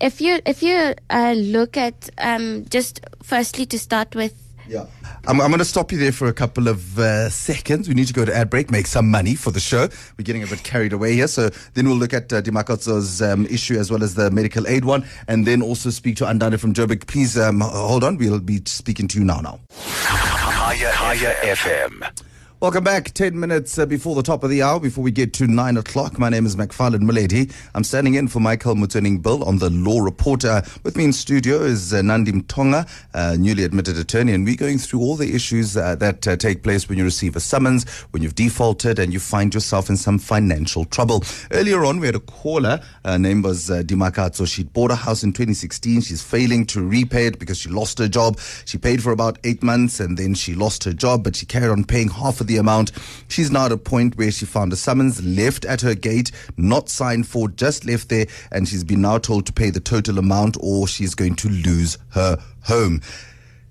if you if you uh, look at um, just firstly to start with Yeah. I'm, I'm going to stop you there for a couple of uh, seconds. We need to go to ad break, make some money for the show. We're getting a bit carried away here. So then we'll look at uh, Dimakatso's um, issue as well as the medical aid one, and then also speak to Andani from Joburg. Please um, hold on. We'll be speaking to you now. Now. Kaya, Kaya FM. Welcome back. 10 minutes uh, before the top of the hour, before we get to 9 o'clock. My name is McFarlane Muledi. I'm standing in for Michael Motsoeneng Bill on the Law Reporter. With me in studio is uh, Nandi Mtonga, uh, newly admitted attorney, and we're going through all the issues uh, that uh, take place when you receive a summons, when you've defaulted, and you find yourself in some financial trouble. Earlier on, we had a caller. Her name was uh, Dimakatso. She'd bought a house in 2016. She's failing to repay it because she lost her job. She paid for about eight months, and then she lost her job, but she carried on paying half of the amount. She's now at a point where she found a summons left at her gate, not signed for, just left there, and she's been now told to pay the total amount or she's going to lose her home.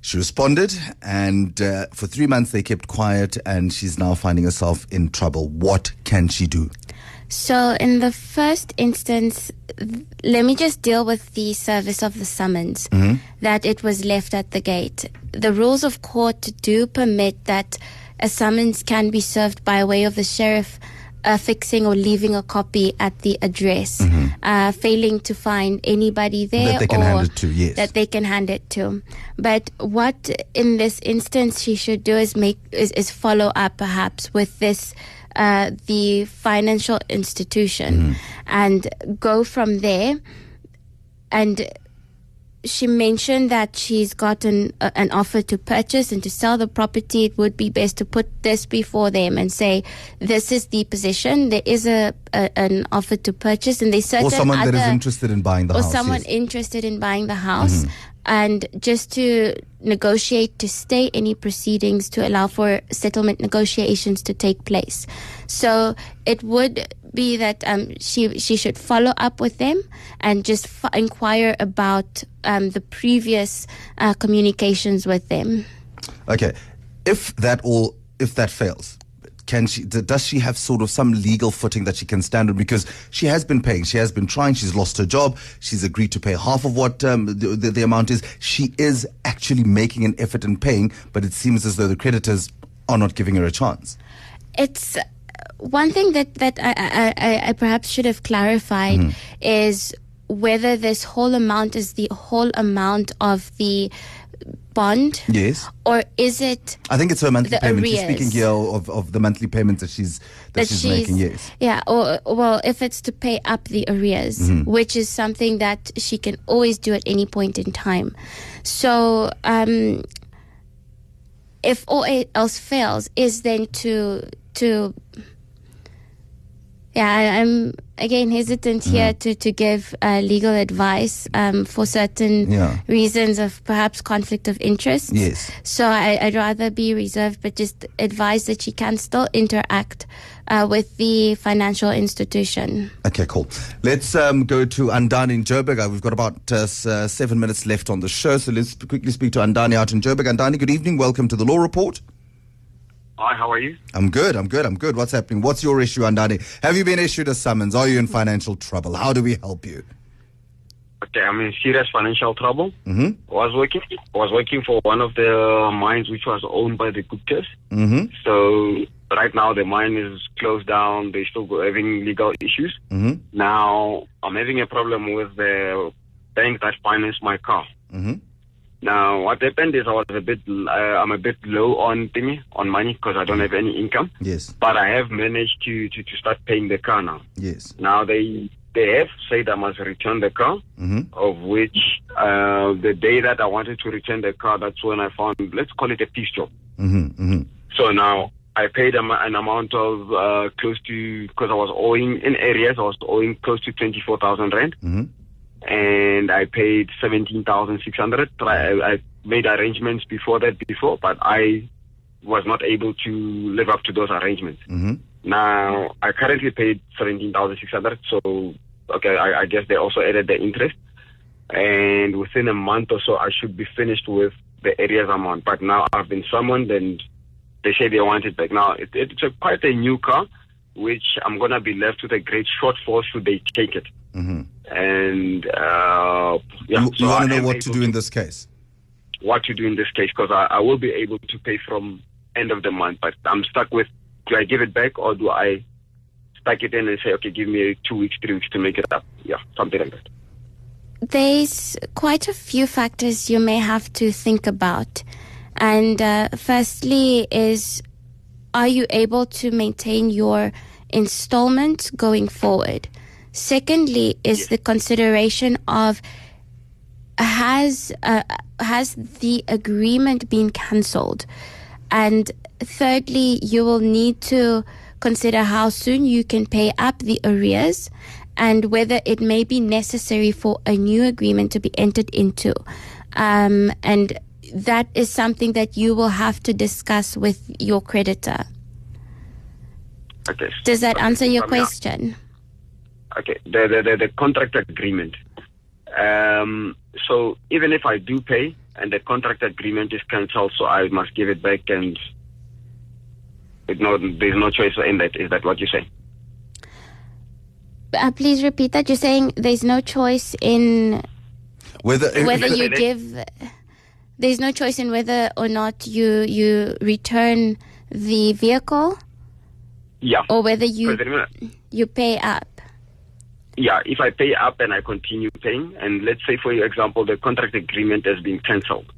She responded, and uh, for three months they kept quiet, and she's now finding herself in trouble. What can she do? So, in the first instance, th- let me just deal with the service of the summons that it was left at the gate. The rules of court do permit that a summons can be served by way of the sheriff affixing or leaving a copy at the address, uh, failing to find anybody there That they can or hand it to, yes. that they can hand it to. But what in this instance she should do is make is, is follow up perhaps with this uh, the financial institution and go from there. And she mentioned that she's gotten a, an offer to purchase and to sell the property. It would be best to put this before them and say, "This is the position. There is a, a an offer to purchase, and there's certain Or someone other that is interested in buying the or house. someone yes. Mm-hmm. interested in buying the house and just to negotiate to stay any proceedings to allow for settlement negotiations to take place so it would be that um, she she should follow up with them and just f- inquire about um, the previous uh, communications with them Okay, if that all, if that fails, can she? Does she have sort of some legal footing that she can stand on? Because she has been paying, she has been trying. She's lost her job. She's agreed to pay half of what um, the, the, the amount is. She is actually making an effort in paying, but it seems as though the creditors are not giving her a chance. it's one thing that that I, I, I, perhaps should have clarified Mm-hmm. is whether this whole amount is the whole amount of the bond Yes. or is it I think it's her monthly payment. She's speaking here of, of the monthly payments that she's that, she's, making. Yes. yeah or well if it's to pay up the arrears Mm-hmm. which is something that she can always do at any point in time so um if all else fails is then to to yeah i'm again hesitant here to to give uh, legal advice um for certain Yeah. reasons of perhaps conflict of interest Yes. so I, I'd rather be reserved, but just advise that she can still interact uh, with the financial institution. Okay, cool. Let's um, go to Andani in Joburg. We've got about uh, uh, seven minutes left on the show, so let's quickly speak to Andani out in Joburg. Andani, good evening. Welcome to the Law Report. Hi, how are you? I'm good. I'm good. I'm good. What's happening? What's your issue, Andani? Have you been issued a summons? Are you in financial trouble? How do we help you? Okay, I'm in serious financial trouble. Mm-hmm. I was working I was working for one of the mines which was owned by the Guptas. Mm-hmm. So right now the mine is closed down. They're still having legal issues. Mm-hmm. Now I'm having a problem with the bank that financed my car. Mm-hmm. Now what happened is I was a bit uh, I'm a bit low on thingy on money because I don't have any income. Yes. But I have managed to, to, to start paying the car now. Yes. Now they they have said I must return the car, Mm-hmm. of which uh, the day that I wanted to return the car, that's when I found let's call it a piece job. Mm-hmm. Mm-hmm. So now I paid an amount of uh, close to because I was owing in arrears I was owing close to twenty four thousand rand, Mm-hmm. And I paid seventeen thousand six hundred. I, I made arrangements before that before, but I was not able to live up to those arrangements. Mm-hmm. Now I currently paid seventeen thousand six hundred. So okay, I, I guess they also added the interest, and within a month or so, I should be finished with the arrears I'm on. But now I've been summoned, and they say they want it back. Now it, it's a, quite a new car, which I'm gonna be left with a great shortfall should they take it. Mm-hmm. And uh, yeah, you so want to know what to able do in this case? what to do in this case because I, I will be able to pay from end of the month, but I'm stuck with do I give it back or do I stack it in and say okay, give me two weeks, three weeks to make it up? Yeah, something like that. There's quite a few factors you may have to think about. And uh, firstly, is are you able to maintain your installment going forward? Secondly, is the consideration of has uh, has the agreement been cancelled? And thirdly, you will need to consider how soon you can pay up the arrears and whether it may be necessary for a new agreement to be entered into. Um, and that is something that you will have to discuss with your creditor. Okay. Does that answer your now- question? Okay, the the the, the contract agreement. Um, so even if I do pay and the contract agreement is cancelled, so I must give it back, and it no, there's no choice in that. Is that what you say? Uh, please repeat that. You're saying there's no choice in Whether, whether you give. There's no choice in whether or not you you return the vehicle Yeah. or whether you you pay up. Yeah, if I pay up and I continue paying, and let's say, for example, the contract agreement has been cancelled.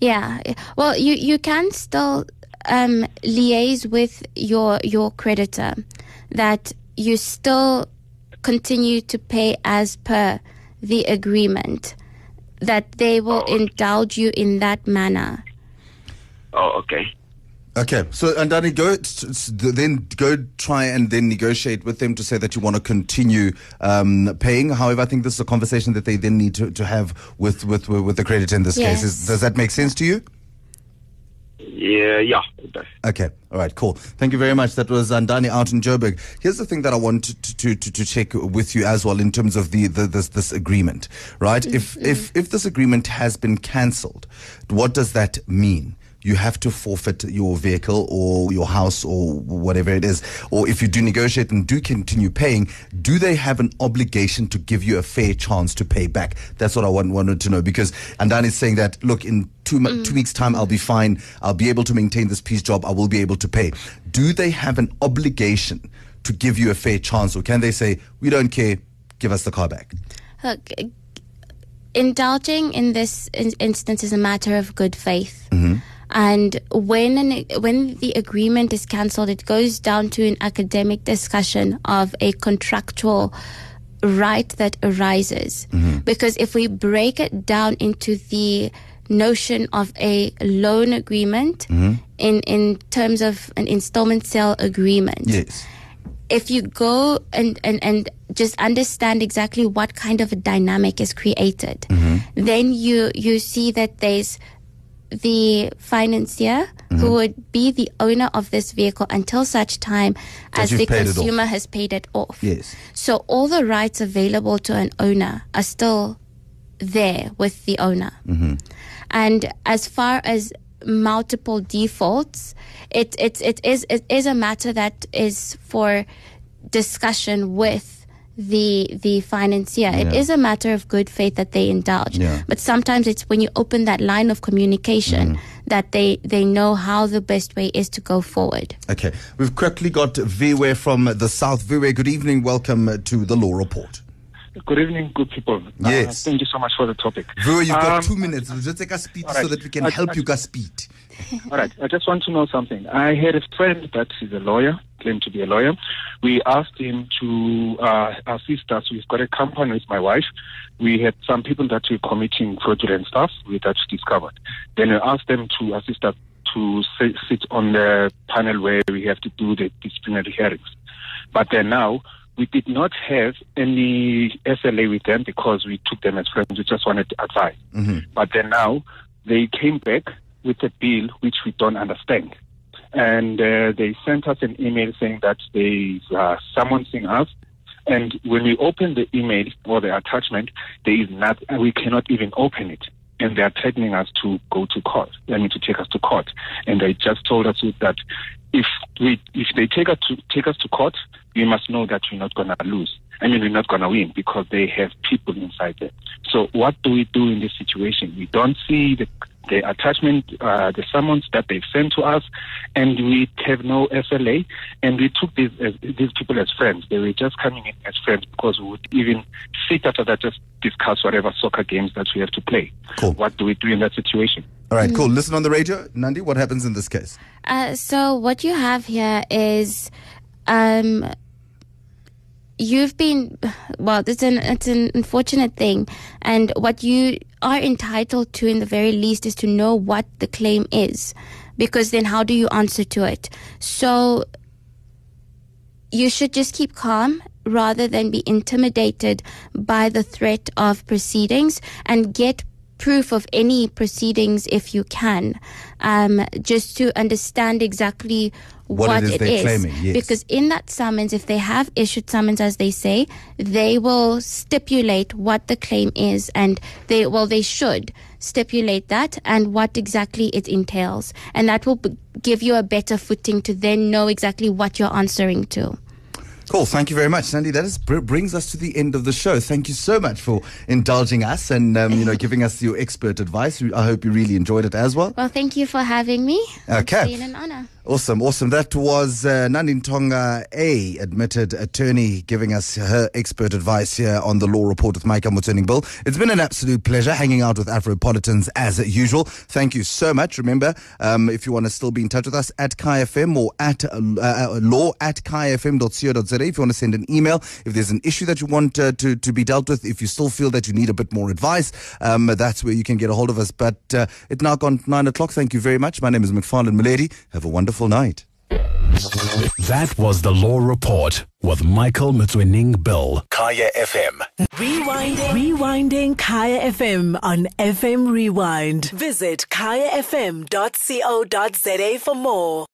Yeah. Well, you you can still um, liaise with your your creditor that you still continue to pay as per the agreement. That they will indulge you in that manner. Oh, okay. Okay, so Andani, go s- s- then go try and then negotiate with them to say that you want to continue um, paying. However, I think this is a conversation that they then need to, to have with with with the creditor in this case. Is, does that make sense to you? Yeah, yeah, it does. Okay. All right. Cool. Thank you very much. That was Andani out in Joburg. Here's the thing that I want to, to, to, to check with you as well in terms of the, the this this agreement, right? If if if this agreement has been cancelled, what does that mean? You have to forfeit your vehicle or your house or whatever it is. Or if you do negotiate and do continue paying, do they have an obligation to give you a fair chance to pay back? That's what I want, wanted to know because Andani is saying that, look, in two, mo- two weeks' time, I'll be fine. I'll be able to maintain this piece job. I will be able to pay. Do they have an obligation to give you a fair chance or can they say, we don't care, give us the car back? Look, indulging in this in- instance is a matter of good faith. Mm-hmm. And when an, when the agreement is cancelled, it goes down to an academic discussion of a contractual right that arises. Mm-hmm. Because if we break it down into the notion of a loan agreement mm-hmm. in in terms of an installment sale agreement, Yes. if you go and, and, and just understand exactly what kind of a dynamic is created, mm-hmm. then you you see that there's the financier who mm-hmm. would be the owner of this vehicle until such time as the paid it off. consumer has paid it off. Yes. So all the rights available to an owner are still there with the owner. Mm-hmm. And as far as multiple defaults, it it it is it is a matter that is for discussion with the the financier. It Yeah. is a matter of good faith that they indulge. Yeah. But sometimes it's when you open that line of communication that they they know how the best way is to go forward. Okay. We've quickly got Viwe from the South. Viwe, good evening. Welcome uh, to the Law Report. Good evening, good people. Yes. Uh, thank you so much for the topic. Viwe, you've got Um, two minutes. Just take a speed all so that we can I- help I- you guys speed. All right. I just want to know something. I had a friend that is a lawyer, claimed to be a lawyer. We asked him to uh, assist us. We've got a company with my wife. We had some people that were committing fraudulent stuff we that discovered. Then we asked them to assist us to sit, sit on the panel where we have to do the disciplinary hearings. But then now, we did not have any SLA with them because we took them as friends. We just wanted advice. But then now they came back with a bill which we don't understand. And uh, they sent us an email saying that they are summoning us. And when we open the email or the attachment, there is not, we cannot even open it. And they are threatening us to go to court. I mean, to take us to court. And they just told us that if we, if they take us to take us to court, we must know that we're not going to lose. I mean, we're not going to win because they have people inside there. So what do we do in this situation? We don't see the, the attachment, uh, the summons that they've sent to us, and we have no SLA. And we took these as, these people as friends. They were just coming in as friends because we would even sit after that, just discuss whatever soccer games that we have to play. Cool. What do we do in that situation? All right, cool. Listen on the radio. Nandi, what happens in this case? Uh, so what you have here is, um, you've been, well, it's an it's an unfortunate thing, and what you are entitled to, in the very least, is to know what the claim is, because then how do you answer to it? So you should just keep calm rather than be intimidated by the threat of proceedings and get proof of any proceedings if you can, um, just to understand exactly What what, it is it they're is. claiming, yes. Because in that summons, if they have issued summons as they say, they will stipulate what the claim is and they, well, they should stipulate that and what exactly it entails. And that will b- give you a better footing to then know exactly what you're answering to. Cool. Thank you very much, Sandy. That is, brings us to the end of the show. Thank you so much for indulging us and um, you know giving us your expert advice. I hope you really enjoyed it as well. Well, thank you for having me. Okay. It's been an honor. Awesome, awesome. That was uh, Nandi Mtonga, a admitted attorney, giving us her expert advice here on the Law Report with Michael Motsoeneng Bill. It's been an absolute pleasure hanging out with Afropolitans as usual. Thank you so much. Remember, um, if you want to still be in touch with us at KayaFM or at uh, uh, law at kayafm.co.za, if you want to send an email, if there's an issue that you want uh, to, to be dealt with, if you still feel that you need a bit more advice, um, that's where you can get a hold of us. But uh, it's now gone nine o'clock. Thank you very much. My name is McFarlane Milady. Have a wonderful night. That was the Law Report with Michael Motsoeneng Bill. Kaya FM. Rewinding. Rewinding Kaya FM on FM Rewind. Visit kayafm.co.za for more.